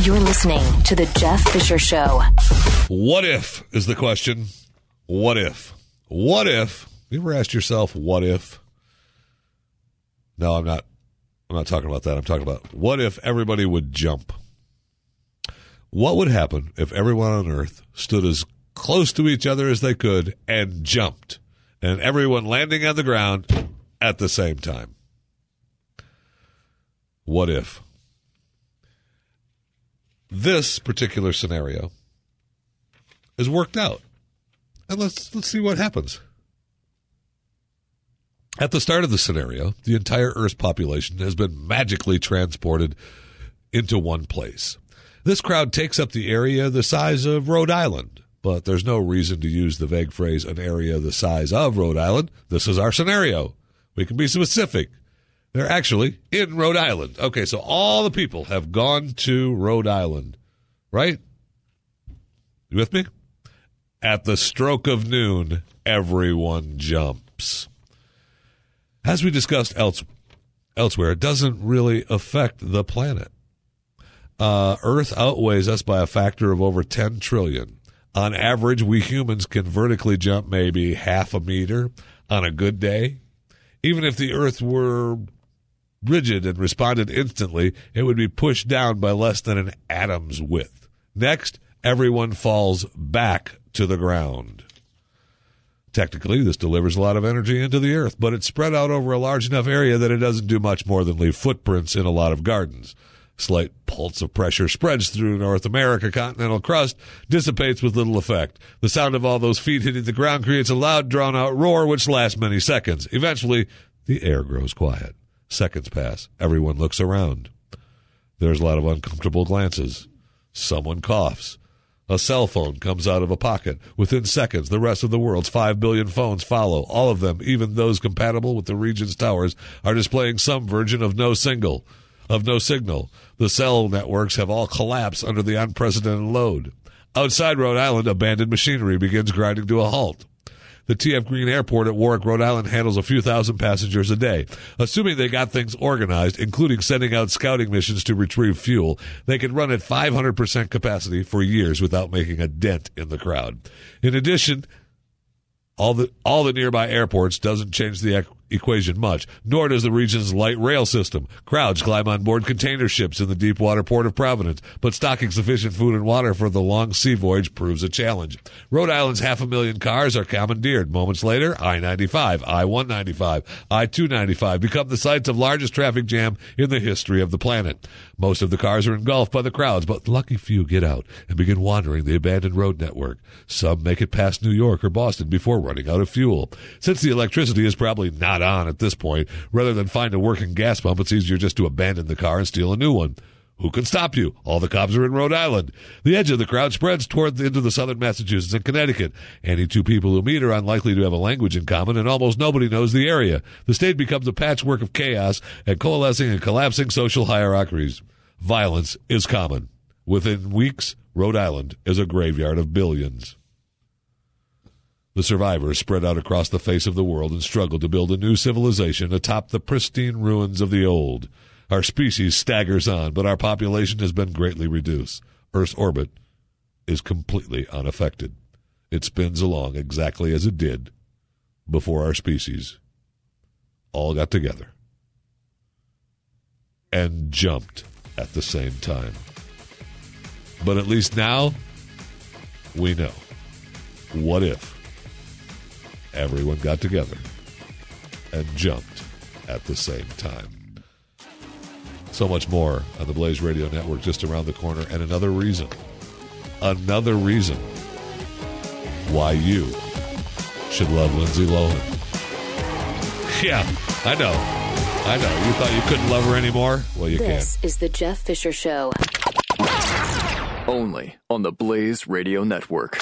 You're listening to The Jeff Fisher Show. What if is the question? What if? What if? You ever asked yourself, what if? No, I'm not. I'm not talking about that. I'm talking about what if everybody would jump? What would happen if everyone on Earth stood as close to each other as they could and jumped, and everyone landing on the ground at the same time? What if? This particular scenario is worked out. And let's let's see what happens. At the start of the scenario, the entire Earth's population has been magically transported into one place. This crowd takes up the area the size of Rhode Island, but there's no reason to use the vague phrase an area the size of Rhode Island. This is our scenario. We can be specific. They're actually in Rhode Island. Okay, so all the people have gone to Rhode Island, right? You with me? At the stroke of noon, everyone jumps. As we discussed else, elsewhere, it doesn't really affect the planet. Uh, Earth outweighs us by a factor of over 10 trillion. On average, we humans can vertically jump maybe half a meter on a good day. Even if the Earth were rigid and responded instantly, it would be pushed down by less than an atom's width. Next, everyone falls back to the ground. Technically, this delivers a lot of energy into the earth, but it's spread out over a large enough area that it doesn't do much more than leave footprints in a lot of gardens. Slight pulse of pressure spreads through North America continental crust, dissipates with little effect. The sound of all those feet hitting the ground creates a loud, drawn out roar which lasts many seconds. Eventually, the air grows quiet. Seconds pass. Everyone looks around. There's a lot of uncomfortable glances. Someone coughs. A cell phone comes out of a pocket. Within seconds, the rest of the world's 5 billion phones follow. All of them, even those compatible with the region's towers, are displaying some version of no single, of no signal. The cell networks have all collapsed under the unprecedented load. Outside Rhode Island, abandoned machinery begins grinding to a halt. The TF Green Airport at Warwick, Rhode Island handles a few thousand passengers a day. Assuming they got things organized, including sending out scouting missions to retrieve fuel, they could run at 500% capacity for years without making a dent in the crowd. In addition, all the all the nearby airports doesn't change the equation much, nor does the region's light rail system. Crowds climb on board container ships in the deep water port of Providence, but stocking sufficient food and water for the long sea voyage proves a challenge. Rhode Island's half a million cars are commandeered. Moments later, I-95, I-195, I-295 become the sites of largest traffic jam in the history of the planet. Most of the cars are engulfed by the crowds, but lucky few get out and begin wandering the abandoned road network. Some make it past New York or Boston before running out of fuel. Since the electricity is probably not on at this point. Rather than find a working gas pump, it's easier just to abandon the car and steal a new one. Who can stop you? All the cops are in Rhode Island. The edge of the crowd spreads toward the, into the southern Massachusetts and Connecticut. Any two people who meet are unlikely to have a language in common, and almost nobody knows the area. The state becomes a patchwork of chaos and coalescing and collapsing social hierarchies. Violence is common. Within weeks, Rhode Island is a graveyard of billions. The survivors spread out across the face of the world and struggled to build a new civilization atop the pristine ruins of the old. Our species staggers on, but our population has been greatly reduced. Earth's orbit is completely unaffected. It spins along exactly as it did before our species all got together and jumped at the same time. But at least now we know. What if? Everyone got together and jumped at the same time. So much more on the Blaze Radio Network just around the corner. And another reason, another reason why you should love Lindsay Lohan. Yeah, I know. I know. You thought you couldn't love her anymore? Well, you this can. This is the Jeff Fisher Show. Only on the Blaze Radio Network.